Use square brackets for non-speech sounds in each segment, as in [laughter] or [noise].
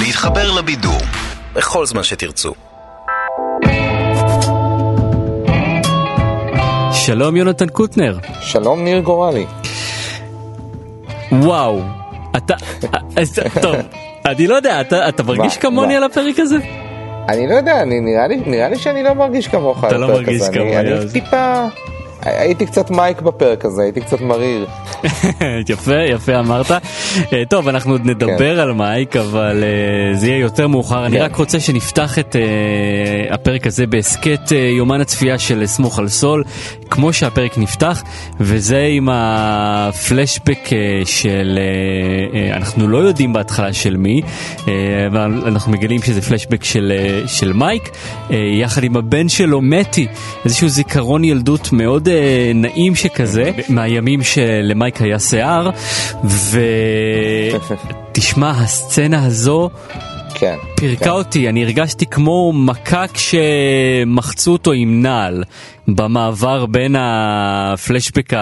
להתחבר לבידור בכל זמן שתרצו. שלום יונתן קוטנר. שלום ניר גורלי. וואו, אתה, אז, טוב, אני לא יודע, אתה, אתה מרגיש כמוני? על הפרק הזה? אני לא יודע, אני, נראה, לי, נראה לי שאני לא מרגיש כמוך. אתה לא מרגיש. כמוני, אני טיפה... הייתי קצת מייק בפרק הזה, הייתי קצת מריר. [laughs] יפה, יפה אמרת. אה, טוב, אנחנו עוד נדבר על מייק, אבל אה, זה יהיה יותר מאוחר. אני כן. רק רוצה שנפתח את אה, הפרק הזה בהסכת אה, יומן הצפייה של סמוך על סול, כמו שהפרק נפתח, וזה עם הפלשבק של, אנחנו לא יודעים בהתחלה של מי, אבל אנחנו מגלים שזה פלשבק של, של מייק, יחד עם הבן שלו מתי, איזשהו זיכרון ילדות מאוד אה, נעים שכזה, מהימים שלמייק היה שיער, ותשמע, הסצנה הזו כן. פירקה כן. אותי, אני הרגשתי כמו מקק שמחצו אותו עם נעל במעבר בין הפלשבק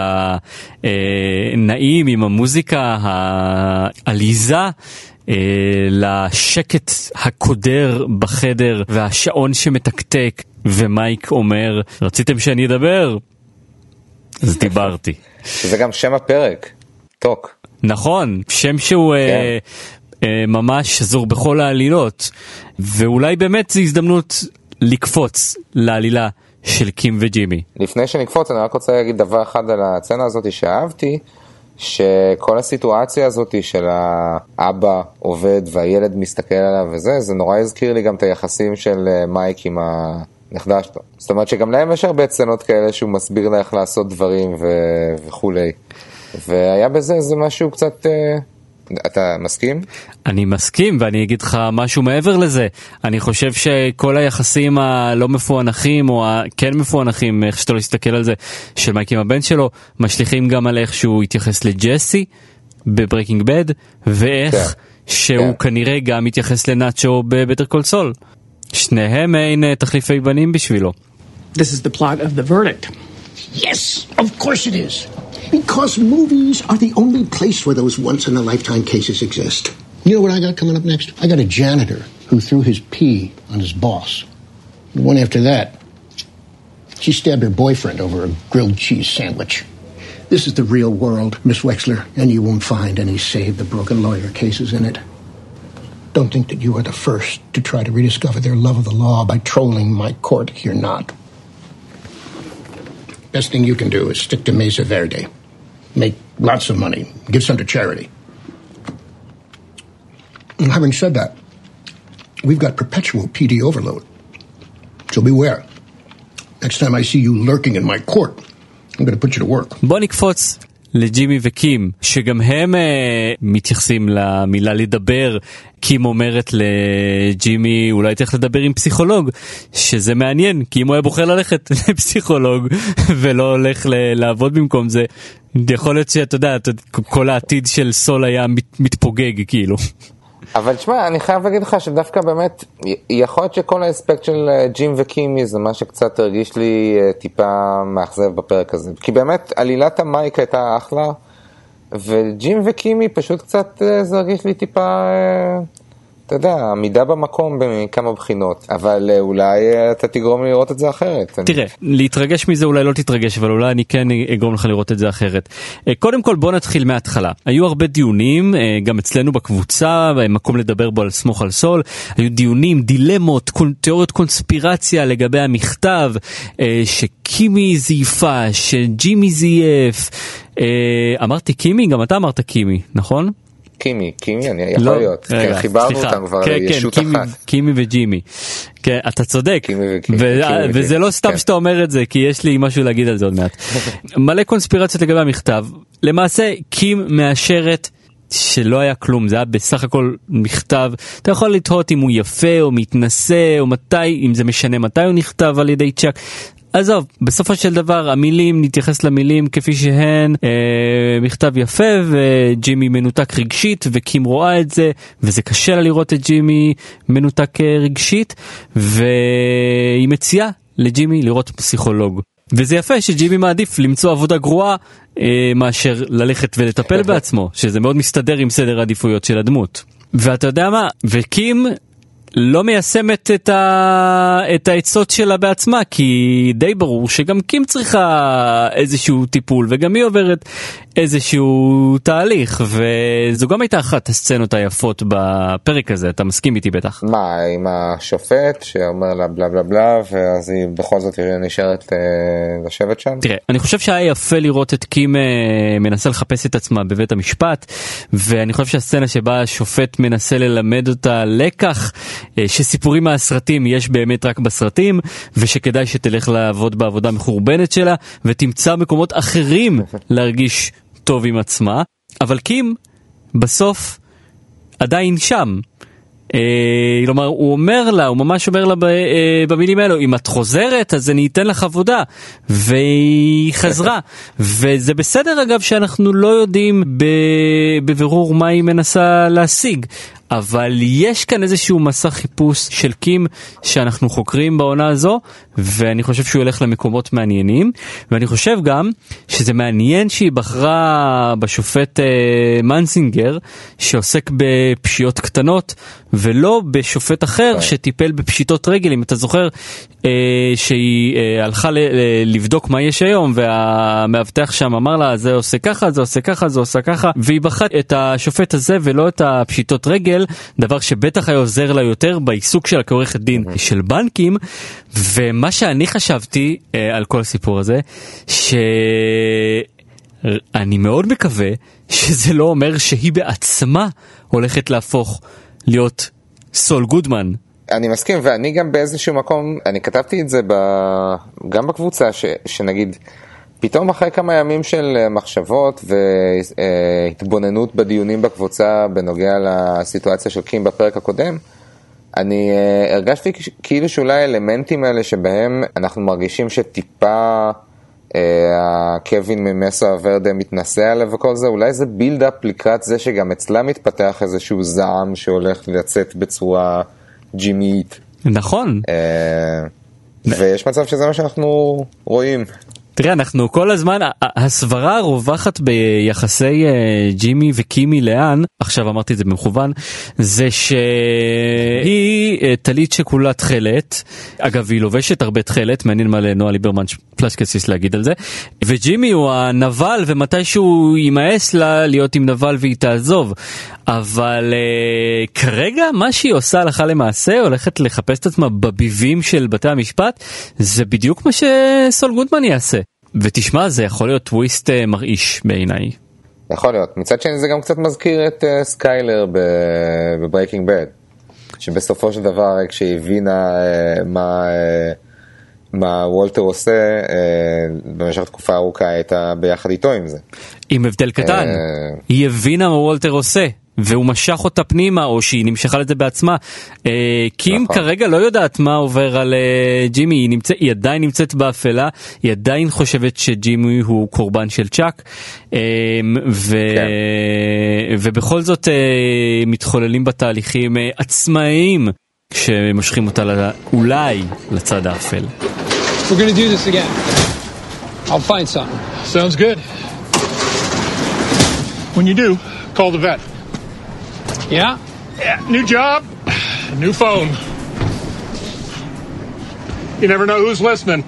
הנעים עם המוזיקה העליזה. אה, לשקט הקודר בחדר והשעון שמתקתק ומייק אומר רציתם שאני אדבר? אז דיברתי. זה גם שם הפרק, טוק. נכון, שם שהוא אה, כן. אה, ממש שזור בכל העלילות, ואולי באמת זו הזדמנות לקפוץ לעלילה של קים וג'ימי. לפני שנקפוץ, אני רק רוצה להגיד דבר אחד על הסצנה הזאת שאהבתי, שכל הסיטואציה הזאת של האבא עובד והילד מסתכל עליו וזה, זה נורא הזכיר לי גם את היחסים של אה, מייק עם הנכדה שלו. זאת אומרת שגם להם יש הרבה סצנות כאלה שהוא מסביר לה איך לעשות דברים ו- וכולי. והיה בזה איזה משהו קצת... אה, אתה מסכים? אני מסכים ואני אגיד לך משהו מעבר לזה. אני חושב שכל היחסים הלא מפוענחים או הכן מפוענחים, איך שאתה לא תסתכל על זה, של מייק עם הבן שלו, משליכים גם על איך שהוא התייחס לג'סי בברייקינג בד, ואיך כן. שהוא כן. כנראה גם מתייחס לנאצ'ו בבטר קול סול. שניהם מעין אה, תחליפי בנים בשבילו. This is the plot of the verdict. Yes, of course it is. Because movies are the only place where those once in a lifetime cases exist. You know what I got coming up next? I got a janitor who threw his pee on his boss. The one after that, she stabbed her boyfriend over a grilled cheese sandwich. This is the real world, Miss Wexler, and you won't find any save the broken lawyer cases in it. Don't think that you are the first to try to rediscover their love of the law by trolling my court. You're not. Best thing you can do is stick to Mesa Verde. Make lots of money. Give some to charity. And having said that, we've got perpetual PD overload. So beware. Next time I see you lurking in my court, I'm going to put you to work. בוא נקפוץ לג'ימי וקים, שגם הם אה, מתייחסים למילה לדבר. קים אומרת לג'ימי, אולי צריך לדבר עם פסיכולוג, שזה מעניין, כי אם הוא היה בוחר ללכת [laughs] לפסיכולוג ולא הולך ל- לעבוד במקום זה, יכול להיות שאתה יודע, כל העתיד של סול היה מת, מתפוגג כאילו. אבל תשמע, אני חייב להגיד לך שדווקא באמת, יכול להיות שכל האספקט של אה, ג'ים וקימי זה מה שקצת הרגיש לי אה, טיפה מאכזב בפרק הזה. כי באמת, עלילת המייק הייתה אחלה, וג'ים וקימי פשוט קצת, אה, זה הרגיש לי טיפה, אתה יודע, עמידה במקום מכמה בחינות. אבל אה, אולי אה, אתה תגרום לי לראות את זה אחרת. אני- תראה, להתרגש מזה אולי לא תתרגש, אבל אולי אני כן אגרום לך לראות את זה אחרת. אה, קודם כל בוא נתחיל מההתחלה. היו הרבה דיונים, גם אצלנו בקבוצה, מקום לדבר בו על סמוך על סול, היו דיונים, דילמות, תיאוריות קונספירציה לגבי המכתב, שקימי זייפה, שג'ימי זייף. אמרתי קימי? גם אתה אמרת קימי, נכון? קימי, קימי, אני יכול להיות. רגע, כן, חיברנו סליחה. אותם כבר כן, כן, לישות קימי- אחת. קימי וג'ימי. כן, אתה צודק. קימי וקימי, ו- קימי וזה לא סתם כן. שאתה אומר את זה, כי יש לי משהו להגיד על זה עוד מעט. [laughs] מלא קונספירציות לגבי המכתב. למעשה, קים מאשרת שלא היה כלום, זה היה בסך הכל מכתב. אתה יכול לתהות אם הוא יפה או מתנשא, או מתי, אם זה משנה מתי הוא נכתב על ידי צ'אק. עזוב, בסופו של דבר המילים, נתייחס למילים כפי שהן, אה, מכתב יפה וג'ימי מנותק רגשית וקים רואה את זה וזה קשה לה לראות את ג'ימי מנותק אה, רגשית והיא מציעה לג'ימי לראות פסיכולוג. וזה יפה שג'ימי מעדיף למצוא עבודה גרועה אה, מאשר ללכת ולטפל בעצמו, שזה מאוד מסתדר עם סדר העדיפויות של הדמות. ואתה יודע מה, וקים לא מיישמת את, ה... את העצות שלה בעצמה, כי די ברור שגם קים צריכה איזשהו טיפול, וגם היא עוברת איזשהו תהליך, וזו גם הייתה אחת הסצנות היפות בפרק הזה, אתה מסכים איתי בטח. מה, עם השופט שאומר לה בלה בלה בלה, ואז היא בכל זאת נשארת אה, לשבת שם? תראה, אני חושב שהיה יפה לראות את קים אה, מנסה לחפש את עצמה בבית המשפט, ואני חושב שהסצנה שבה השופט מנסה ללמד אותה לקח, שסיפורים מהסרטים יש באמת רק בסרטים, ושכדאי שתלך לעבוד בעבודה מחורבנת שלה, ותמצא מקומות אחרים להרגיש טוב עם עצמה, אבל קים בסוף עדיין שם. אה, כלומר, הוא אומר לה, הוא ממש אומר לה אה, במילים האלו, אם את חוזרת אז אני אתן לך עבודה. והיא חזרה. [laughs] וזה בסדר אגב שאנחנו לא יודעים בבירור מה היא מנסה להשיג. אבל יש כאן איזשהו מסע חיפוש של קים שאנחנו חוקרים בעונה הזו, ואני חושב שהוא ילך למקומות מעניינים, ואני חושב גם שזה מעניין שהיא בחרה בשופט אה, מנסינגר, שעוסק בפשיעות קטנות, ולא בשופט אחר. שטיפל בפשיטות רגל, אם אתה זוכר, אה, שהיא אה, הלכה ל- ל- לבדוק מה יש היום, והמאבטח שם אמר לה, זה עושה ככה, זה עושה ככה, זה עושה ככה, והיא בחרה את השופט הזה ולא את הפשיטות רגל, דבר שבטח היה עוזר לה יותר בעיסוק שלה כעורכת דין של בנקים, ומה שאני חשבתי אה, על כל הסיפור הזה, שאני מאוד מקווה שזה לא אומר שהיא בעצמה הולכת להפוך להיות סול גודמן. אני מסכים, ואני גם באיזשהו מקום, אני כתבתי את זה ב... גם בקבוצה, ש... שנגיד, פתאום אחרי כמה ימים של אה, מחשבות והתבוננות בדיונים בקבוצה בנוגע לסיטואציה של קים בפרק הקודם, אני אה, הרגשתי כאילו שאולי האלמנטים האלה שבהם אנחנו מרגישים שטיפה אה, קווין ממסה ורדה מתנשא עליו וכל זה, אולי זה בילדאפ לקראת זה שגם אצלה מתפתח איזשהו זעם שהולך לצאת בצורה ג'ימית. נכון. אה, ויש מצב שזה מה שאנחנו רואים. תראה, אנחנו כל הזמן, הסברה הרווחת ביחסי אה, ג'ימי וקימי לאן, עכשיו אמרתי את זה במכוון, זה שהיא אה, טלית שכולה תכלת, אגב היא לובשת הרבה תכלת, מעניין מה לנועה ליברמן פלשקסיס להגיד על זה, וג'ימי הוא הנבל ומתישהו יימאס לה להיות עם נבל והיא תעזוב, אבל אה, כרגע מה שהיא עושה הלכה למעשה הולכת לחפש את עצמה בבייסמנט של בתי המשפט, זה בדיוק מה שסול גודמן יעשה. ותשמע זה יכול להיות טוויסט אה, מרעיש בעיניי. יכול להיות. מצד שני זה גם קצת מזכיר את uh, סקיילר בברייקינג בד, שבסופו של דבר כשהיא הבינה uh, מה, uh, מה וולטר עושה, uh, במשך תקופה ארוכה הייתה ביחד איתו עם זה. עם הבדל קטן, אה. היא הבינה מה וולטר עושה. והוא משך אותה פנימה או שהיא נמשכה לזה בעצמה. אה, קים נכון. כרגע לא יודעת מה עובר על אה, ג'ימי, היא, נמצא, היא עדיין נמצאת באפלה, היא עדיין חושבת שג'ימי הוא קורבן של צ'אק, אה, ו... כן. ובכל זאת אה, מתחוללים בתהליכים אה, עצמאיים שמושכים אותה לא- אולי לצד האפל. We're gonna do this again. I'll find something. Sounds good. When you do, call the vet. Yeah? Yeah, new job, new phone. You never know who's listening.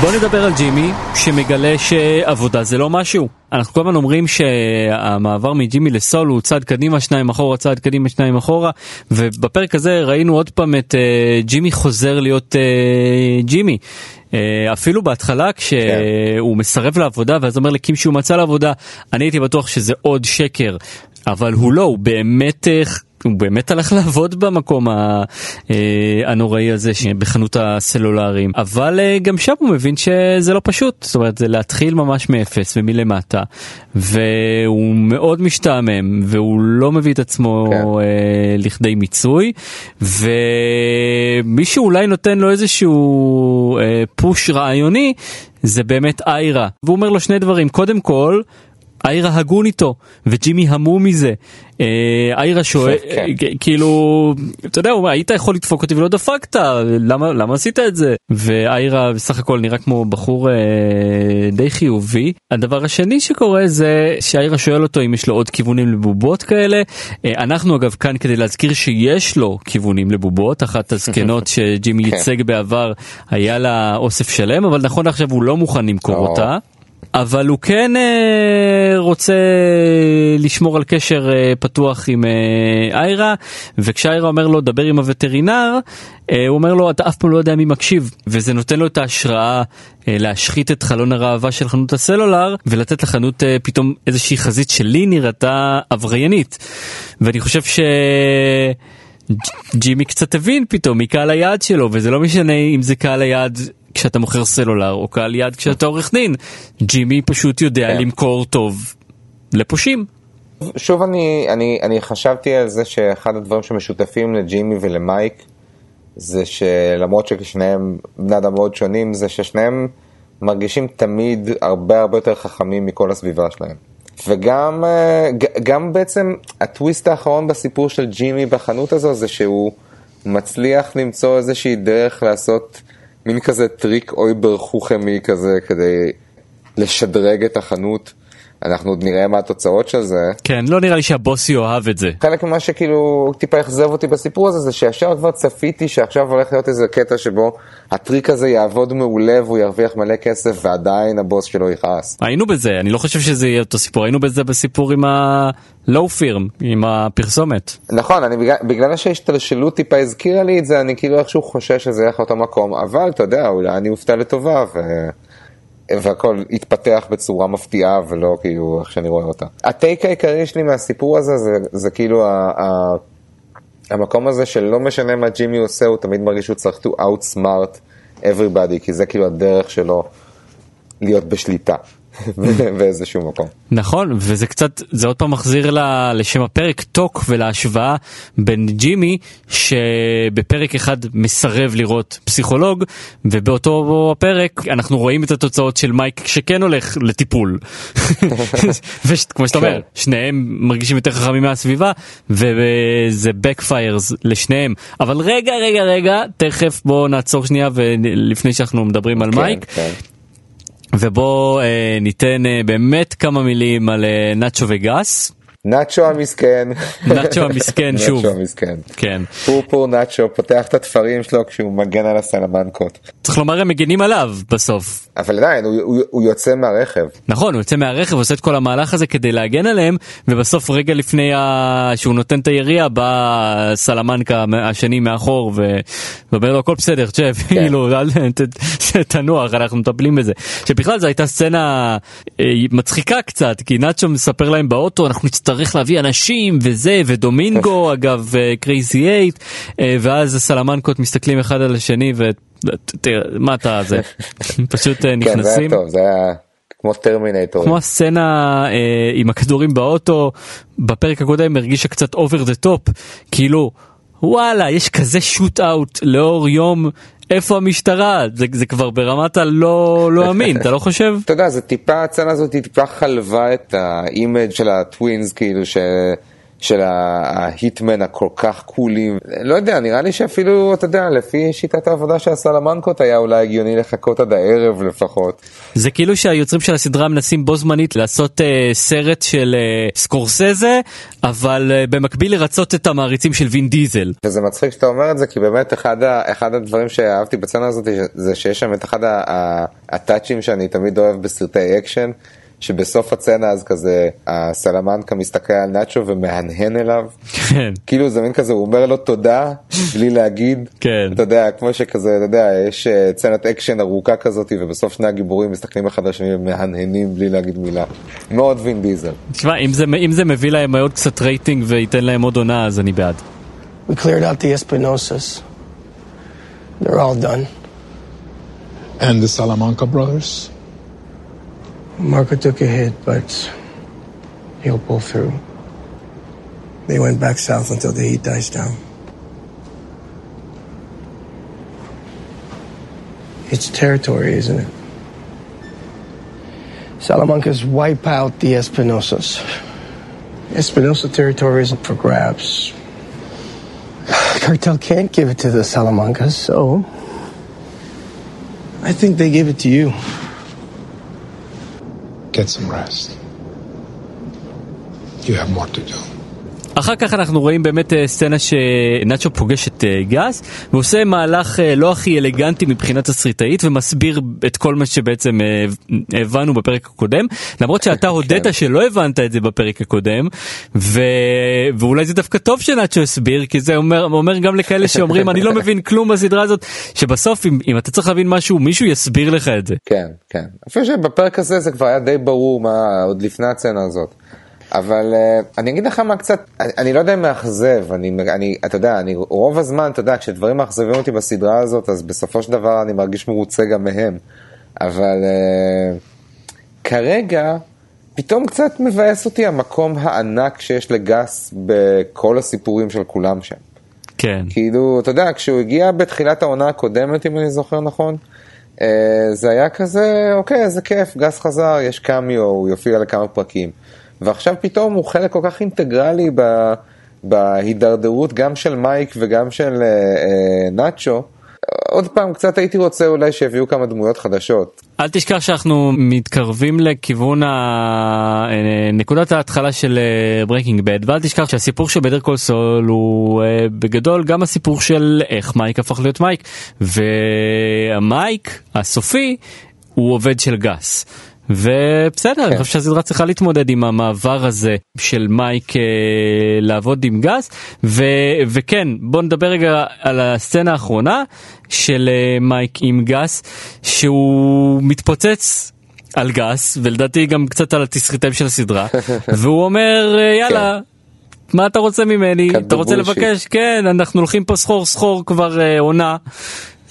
בוא נדבר על ג'ימי שמגלה שעבודה זה לא משהו. אנחנו כל הזמן אומרים שהמעבר מג'ימי לסול הוא צעד קדימה שניים אחורה צעד קדימה שניים אחורה ובפרק הזה ראינו עוד פעם את uh, ג'ימי חוזר להיות uh, ג'ימי. Uh, אפילו בהתחלה כשהוא מסרב לעבודה ואז אומר לקים שהוא מצא לעבודה אני הייתי בטוח שזה עוד שקר אבל הוא לא הוא באמת. Uh, הוא באמת הלך [laughs] לעבוד במקום אה, הנוראי הזה בחנות הסלולריים. אבל אה, גם שם הוא מבין שזה לא פשוט. זאת אומרת זה להתחיל ממש מאפס ומלמטה. והוא מאוד משתעמם והוא לא מביא את עצמו כן. אה, לכדי מיצוי. ומי שאולי נותן לו איזשהו פוש רעיוני זה באמת איירה. והוא אומר לו שני דברים. קודם כל איירה הגון איתו וג'ימי המום מזה. אה, איירה שואל כן. אה, כאילו אתה יודע הוא היית יכול לדפוק אותי ולא דפקת למה למה עשית את זה ואיירה בסך הכל נראה כמו בחור אה, די חיובי הדבר השני שקורה זה שאיירה שואל אותו אם יש לו עוד כיוונים לבובות כאלה אנחנו אגב כאן כדי להזכיר שיש לו כיוונים לבובות אחת הזקנות [laughs] שג'ימי כן. ייצג בעבר היה לה אוסף שלם אבל נכון לעכשיו הוא לא מוכן למכור לא. אותה. אבל הוא כן אה, רוצה לשמור על קשר אה, פתוח עם אה, איירה וכשאיירה אומר לו דבר עם הווטרינר אה, הוא אומר לו אתה אף פעם לא יודע מי מקשיב וזה נותן לו את ההשראה אה, להשחית את חלון הראווה של חנות הסלולר ולתת לחנות אה, פתאום איזושהי חזית שלי נראתה עבריינית. ואני חושב ש... ג'ימי קצת הבין פתאום מי קהל היעד שלו וזה לא משנה אם זה קהל היעד כשאתה מוכר סלולר או קהל יעד כשאתה עורך דין ג'ימי פשוט יודע כן. למכור טוב לפושעים. שוב אני, אני, אני חשבתי על זה שאחד הדברים שמשותפים לג'ימי ולמייק זה שלמרות ששניהם בני אדם מאוד שונים זה ששניהם מרגישים תמיד הרבה הרבה יותר חכמים מכל הסביבה שלהם. וגם אה, גם בעצם הטוויסט האחרון בסיפור של ג'ימי בחנות הזו זה שהוא מצליח למצוא איזושהי דרך לעשות מין כזה טריק אויבערחוכעמי כזה כדי לשדרג את החנות. אנחנו עוד נראה מה התוצאות של זה. כן לא נראה לי שהבוס יאהב את זה. חלק ממה שכאילו טיפה אכזב אותי בסיפור הזה זה שישר כבר צפיתי שעכשיו הולך להיות איזה קטע שבו הטריק הזה יעבוד מעולה והוא ירוויח מלא כסף ועדיין הבוס שלו יכעס. היינו בזה אני לא חושב שזה יהיה אותו סיפור היינו בזה בסיפור עם הלואו פירם עם הפרסומת. נכון, אני בגלל, בגלל שההשתלשלות טיפה הזכירה לי את זה, אני כאילו איכשהו חושש שזה ילך לאותו מקום, אבל אתה יודע, אולי אני אופתע לטובה ו... והכל יתפתח בצורה מפתיעה ולא כאילו איך שאני רואה אותה. הטייק העיקרי שלי מהסיפור הזה זה, זה כאילו ה, ה, המקום הזה שלא משנה מה ג'ימי עושה, הוא תמיד מרגיש שהוא צריך to outsmart everybody, כי זה כאילו הדרך שלו להיות בשליטה [laughs] באיזשהו מקום. נכון וזה קצת זה עוד פעם מחזיר לשם הפרק טוק ולהשוואה בין ג'ימי שבפרק אחד מסרב לראות פסיכולוג ובאותו הפרק אנחנו רואים את התוצאות של מייק שכן הולך לטיפול. [laughs] [laughs] וכמו שאתה אומר כן. שניהם מרגישים יותר חכמים מהסביבה וזה backfires לשניהם אבל רגע רגע רגע תכף בוא נעצור שנייה ולפני שאנחנו מדברים על מייק. כן. ובוא אה, ניתן אה, באמת כמה מילים על אה, נאצ'ו וגס. נאצ'ו המסכן. נאצ'ו המסכן, שוב. נאצ'ו המסכן. כן. פורפור נאצ'ו פותח את התפרים שלו כשהוא מגן על הסלמנקות. צריך לומר הם מגינים עליו בסוף. אבל עדיין, הוא, הוא, הוא יוצא מהרכב. נכון, הוא יוצא מהרכב, עושה את כל המהלך הזה כדי להגן עליהם, ובסוף רגע לפני ה... שהוא נותן את הירייה, בא סלמנקה השני מאחור ואומר לו הכל בסדר, [laughs] כאילו, אל ת- ת- תנוח, אנחנו מטפלים בזה. שבכלל זו הייתה סצנה אה, מצחיקה קצת, כי נאצ'ו מספר להם באוטו, אנחנו נצטרך להביא אנשים וזה, ודומינגו, אגב, קרייזי אייט, ואז הסלמנקות מסתכלים אחד על השני ו... תראה, מה אתה זה, [laughs] פשוט אה, כן, זה היה נכנסים. טוב, זה היה כמו טרמינטור. כמו הסצנה אה, עם הכדורים באוטו בפרק הקודם הרגישה קצת over the top כאילו וואלה יש כזה shootout לאור יום איפה המשטרה זה, זה כבר ברמת הלא לא אמין אתה לא חושב? [laughs] אתה יודע, זה טיפה, הסצנה הזאת טיפה חיבלה את ה image של ה twins, כאילו, ש... של ה hitmen הכל כך cool ים. לא יודע, נראה לי שאפילו, אתה יודע, לפי שיטת העבודה של הסלמנקות היה אולי הגיוני לחכות עד הערב לפחות. זה כאילו שהיוצרים של הסדרה מנסים בו זמנית לעשות אה, סרט של אה, סקורסזה אבל אה, במקביל לרצות את המעריצים של וין דיזל. וזה מצחיק שאתה אומר את זה, כי באמת אחד, ה... אחד הדברים שאהבתי בסצנה הזאת זה שיש שם את אחד ה touch ים שאני תמיד אוהב בסרטי אקשן. שבסוף הסצנה אז כזה הסלמנקה מסתכל על נאצ'ו ומהנהן אליו. כן. כאילו זה מין כזה, הוא אומר לו תודה בלי להגיד. כן. אתה יודע, כמו שכזה, אתה יודע, יש אה, סצנת אקשן ארוכה כזאת ובסוף שני הגיבורים מסתכלים אחד על השני ומהנהנים בלי להגיד מילה. מאוד וין דיזל. תשמע אם זה, אם זה מביא להם עוד קצת רייטינג וייתן להם עוד עונה אז אני בעד. We cleared out the Espinosas. They're all done. And the Salamanca brothers? Marco took a hit, but he'll pull through. They went back south until the heat dies down. It's territory, isn't it? Salamancas wipe out the Espinosas. Espinosa territory isn't for grabs. [sighs] Cartel can't give it to the Salamancas, so I think they give it to you. Get some rest. You have more to do. אחר כך אנחנו רואים באמת אה, סצנה שנאצ'ו פוגש את אה, גס ועושה מהלך אה, לא הכי אלגנטי מבחינת תסריטאית ומסביר את כל מה שבעצם הבנו בפרק הקודם למרות שאתה [laughs] הודית שלא הבנת את זה בפרק הקודם ו... ואולי זה דווקא טוב שנאצ'ו הסביר כי זה אומר, אומר גם לכאלה שאומרים אני לא מבין כלום בסדרה הזאת שבסוף אם, אם אתה צריך להבין משהו מישהו יסביר לך את זה. כן כן אפילו שבפרק הזה זה כבר היה די ברור מה עוד לפני הסצנה הזאת. אבל uh, אני אגיד לך מה קצת, אני, אני לא יודע אם מאכזב, אני, אני, אתה יודע, אני רוב הזמן, אתה יודע, כשדברים מאכזבים אותי בסדרה הזאת, אז בסופו של דבר אני מרגיש מרוצה גם מהם. אבל uh, כרגע, פתאום קצת מבאס אותי המקום הענק שיש לגס בכל הסיפורים של כולם שם. כן. כאילו, אתה יודע, כשהוא הגיע בתחילת העונה הקודמת, אם אני זוכר נכון, uh, זה היה כזה, אוקיי, איזה כיף, גס חזר, יש קמיו, הוא יופיע לכמה פרקים. ועכשיו פתאום הוא חלק כל כך אינטגרלי ב, בהידרדרות גם של מייק וגם של אה, אה, נאצ'ו. עוד פעם, קצת הייתי רוצה אולי שיביאו כמה דמויות חדשות. אל תשכח שאנחנו מתקרבים לכיוון ה... אה, נקודת ההתחלה של ברייקינג בד ואל תשכח שהסיפור של בטר קול סול הוא אה, בגדול גם הסיפור של איך מייק הפך להיות מייק והמייק הסופי הוא עובד של גס. ובסדר, אני חושב שהסדרה צריכה להתמודד עם המעבר הזה של מייק אה, לעבוד עם גס, ו, וכן, בוא נדבר רגע על הסצנה האחרונה של אה, מייק עם גס, שהוא מתפוצץ על גס, ולדעתי גם קצת על התסריטים של הסדרה, [laughs] והוא אומר, אה, יאללה. כן. מה אתה רוצה ממני? אתה רוצה לבקש? כן, אנחנו הולכים פה סחור סחור כבר אה, עונה.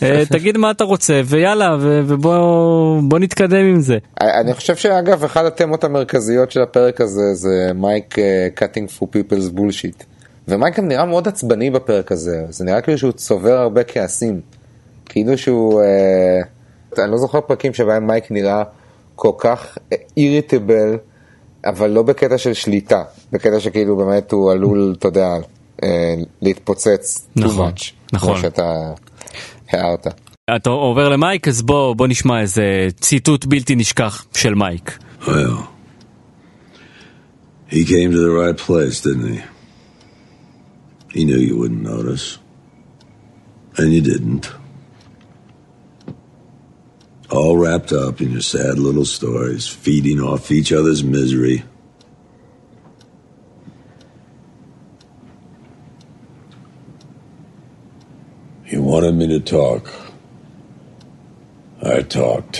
אה, תגיד מה אתה רוצה ויאללה ובוא נתקדם עם זה. אני חושב שאגב אחת התמות המרכזיות של הפרק הזה זה מייק Cutting through people's bullshit. ומייק גם נראה מאוד עצבני בפרק הזה זה נראה כאילו שהוא צובר הרבה כעסים. כאילו שהוא אה, אני לא זוכר פרקים שבהם מייק נראה כל כך irritable אבל לא בקטע של שליטה בקטע שכאילו באמת הוא עלול אתה יודע אה, להתפוצץ נכון, too much. נכון. כמו שאתה הערת. אתה עובר למייק אז בוא בוא נשמע איזה ציטוט בלתי נשכח של מייק. Well, he came to the right place, didn't he? He knew you wouldn't notice. And you didn't. All wrapped up in your sad little stories, feeding off each other's misery. Wanted me to talk. I talked.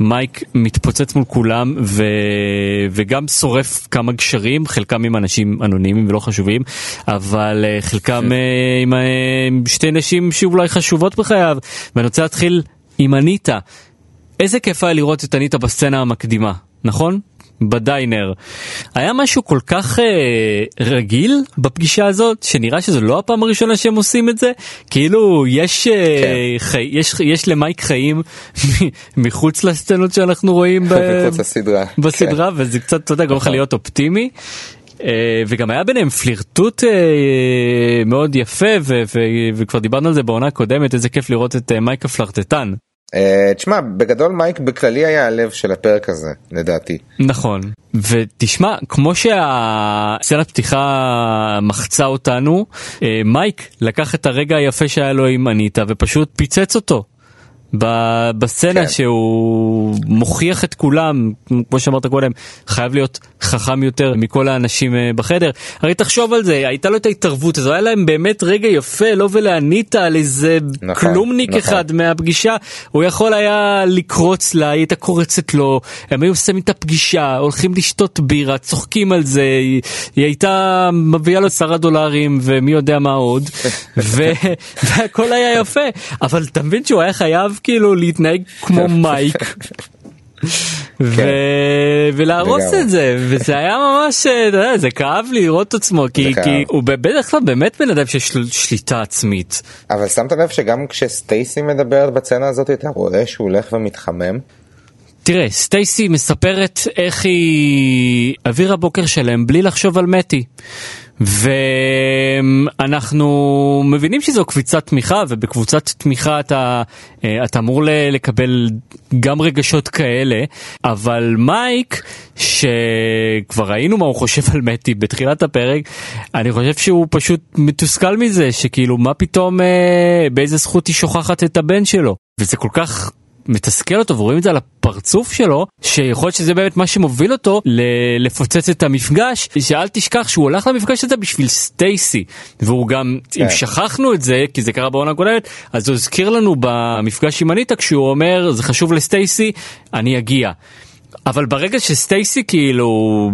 מייק מתפוצץ מול כולם ו... וגם שורף כמה גשרים, חלקם עם אנשים אנונימיים ולא חשובים, אבל אה, חלקם אה, עם, אה, עם שתי נשים שאולי חשובות בחייו. ואני רוצה להתחיל עם אניטה. איזה כיף היה לראות את אניטה בסצנה המקדימה, נכון? בדיינר. היה משהו כל כך אה, רגיל בפגישה הזאת שנראה שזו לא הפעם הראשונה שהם עושים את זה כאילו יש אה, כן. חי, יש יש למייק חיים מחוץ לסצנות שאנחנו רואים ב, לסדרה. בסדרה כן. וזה קצת אתה יודע גורם לך נכון. להיות אופטימי. Uh, וגם היה ביניהם פלירטוט uh, מאוד יפה וכבר דיברנו על זה בעונה הקודמת איזה כיף לראות את uh, מייק הפלרטטן. Uh, תשמע, בגדול מייק בכללי היה הלב של הפרק הזה, לדעתי. נכון ותשמע כמו שהסצנת פתיחה מחצה אותנו אה, מייק לקח את הרגע היפה שהיה לו עם אניטה ופשוט פיצץ אותו. ב- בסצנה כן. שהוא מוכיח את כולם כמו שאמרת קודם חייב להיות חכם יותר מכל האנשים אה, בחדר הרי תחשוב על זה הייתה לו את ההתערבות הזו היה להם באמת רגע יפה לא ולענית על איזה נכון, כלומניק נכון. אחד מהפגישה הוא יכול היה לקרוץ לה היא הייתה קורצת לו הם היו שמים את הפגישה הולכים לשתות בירה צוחקים על זה היא, היא הייתה מביאה לו עשרה דולרים ומי יודע מה עוד [laughs] ו, והכל היה יפה אבל אתה מבין שהוא היה חייב כאילו להתנהג כמו [laughs] מייק. ו... ולהרוס לגמרי. את זה וזה היה ממש יודע, זה כאב לי לראות את עצמו כי. כי הוא בדרך כלל באמת בן אדם שיש לו שליטה עצמית. אבל שמת לב שגם כשסטייסי מדברת בצנה הזאת, אתה רואה שהוא הולך ומתחמם? תראה, סטייסי מספרת איך היא העבירה בוקר שלם בלי לחשוב על מתי. ואנחנו מבינים שזו קבוצת תמיכה ובקבוצת תמיכה אתה, אה, אתה אמור לקבל גם רגשות כאלה אבל מייק שכבר ראינו מה הוא חושב על מתי בתחילת הפרק אני חושב שהוא פשוט מתוסכל מזה שכאילו מה פתאום אה, באיזה זכות היא שוכחת את הבן שלו? וזה כל כך מתסכל אותו ורואים את זה על הפרצוף שלו שיכול להיות שזה באמת מה שמוביל אותו ל- לפוצץ את המפגש שאל תשכח שהוא הלך למפגש הזה בשביל סטייסי והוא גם כן. אם שכחנו את זה כי זה קרה בעונה הקודמת אז הוא הזכיר לנו במפגש עם אניטה כשהוא אומר זה חשוב לסטייסי אני אגיע. אבל ברגע שסטייסי כאילו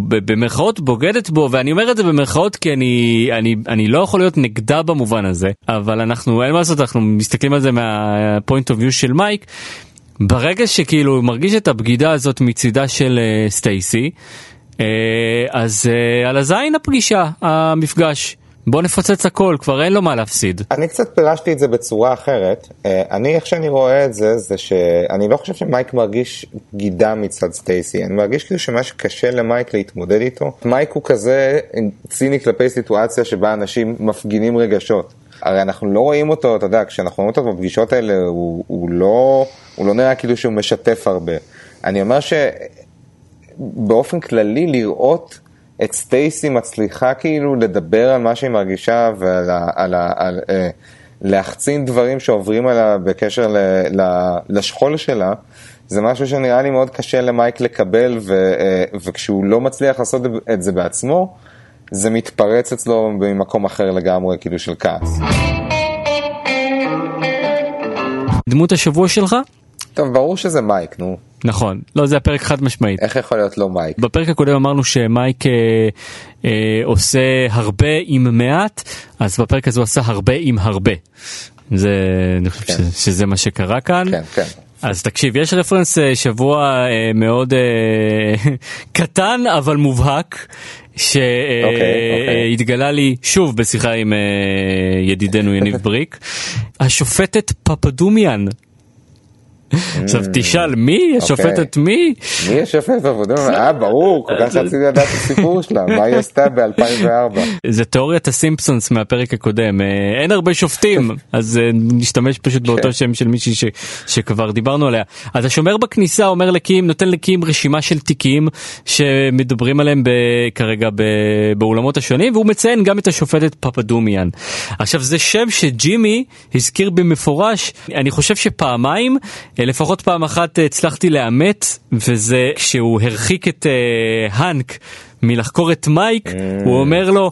במרכאות בוגדת בו ואני אומר את זה במרכאות כי אני אני אני לא יכול להיות נגדה במובן הזה אבל אנחנו אין מה לעשות אנחנו מסתכלים על זה מהפוינט אוף ויו של מייק. ברגע שכאילו הוא מרגיש את הבגידה הזאת מצידה של אה, סטייסי אה, אז אה, על הזין הפגישה המפגש בוא נפוצץ הכל כבר אין לו מה להפסיד. אני קצת פירשתי את זה בצורה אחרת. אני, איך שאני רואה את זה, זה שאני לא חושב שמייק מרגיש בגידה מצד סטייסי. אני מרגיש כאילו שמה שקשה למייק להתמודד איתו, מייק הוא כזה ציני כלפי סיטואציה שבה אנשים מפגינים רגשות. הרי אנחנו לא רואים אותו, אתה יודע, כשאנחנו רואים אותו בפגישות האלה, הוא, הוא, לא, הוא לא נראה כאילו שהוא משתף הרבה. אני אומר שבאופן כללי לראות את סטייסי מצליחה כאילו לדבר על מה שהיא מרגישה ועל ה, על ה, על, אה, להחצין דברים שעוברים עליה בקשר ל, ל, לשכול שלה, זה משהו שנראה לי מאוד קשה למייק לקבל, ו, אה, וכשהוא לא מצליח לעשות את זה בעצמו, זה מתפרץ אצלו במקום אחר לגמרי, כאילו של כעס. דמות השבוע שלך? טוב, ברור שזה מייק, נו. נכון לא זה הפרק חד משמעית. איך יכול להיות לא מייק? בפרק הקודם אמרנו שמייק אה, אה, עושה הרבה עם מעט אז בפרק הזה הוא עשה הרבה עם הרבה. זה אני חושב כן. ש, שזה מה שקרה כאן. כן, כן. אז תקשיב יש רפרנס אה, שבוע אה, מאוד אה, [laughs] קטן אבל מובהק אוקיי. שהתגלה לי שוב בשיחה עם אה, ידידנו יניב [laughs] בריק השופטת פפדומיאן. עכשיו תשאל מי? השופטת מי? מי השופט בעבודה? אה, ברור, כל כך רציתי לדעת את הסיפור שלה, מה היא עשתה ב-2004. זה תיאוריית הסימפסונס מהפרק הקודם. אה, אין הרבה שופטים [laughs] אז אה, נשתמש פשוט באותו שם של מישהי שכבר דיברנו עליה. אז השומר בכניסה אומר לקים נותן לקים רשימה של תיקים שמדברים עליהם כרגע באולמות השונים והוא מציין גם את השופטת פפדומיאן. עכשיו זה שם שג'ימי הזכיר במפורש. אני חושב שפעמיים אה, לפחות פעם אחת אה, הצלחתי לאמת וזה כשהוא הרחיק את אה, האנק מלחקור את מייק הוא אומר לו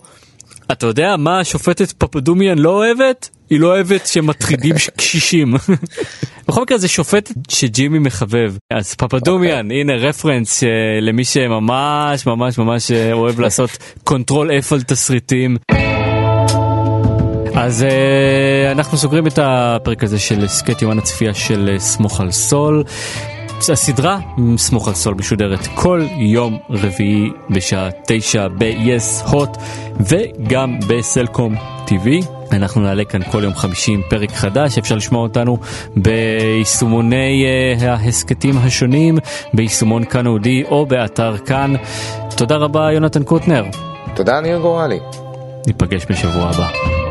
אתה יודע מה השופטת פפדומיאן לא אוהבת? היא לא אוהבת שמטרידים קשישים. [laughs] בכל מקרה זה שופטת שג'ימי מחבב. אז פפדומיאן הנה רפרנס אה, למי שממש ממש ממש אה, אוהב לעשות control F על תסריטים. אז uh, אנחנו סוגרים את הפרק הזה של הסכת יומן הצפייה של uh, סמוך על סול. הסדרה סמוך על סול משודרת כל יום רביעי בשעה תשע ב-yes, hot וגם בסלקום TV. אנחנו נעלה כאן כל יום חמישי עם פרק חדש, אפשר לשמוע אותנו ביישומוני uh, ההסכתים השונים, ביישומון כאן אודי או באתר כאן. תודה רבה יונתן קוטנר, תודה, ניר גורלי. ניפגש בשבוע הבא.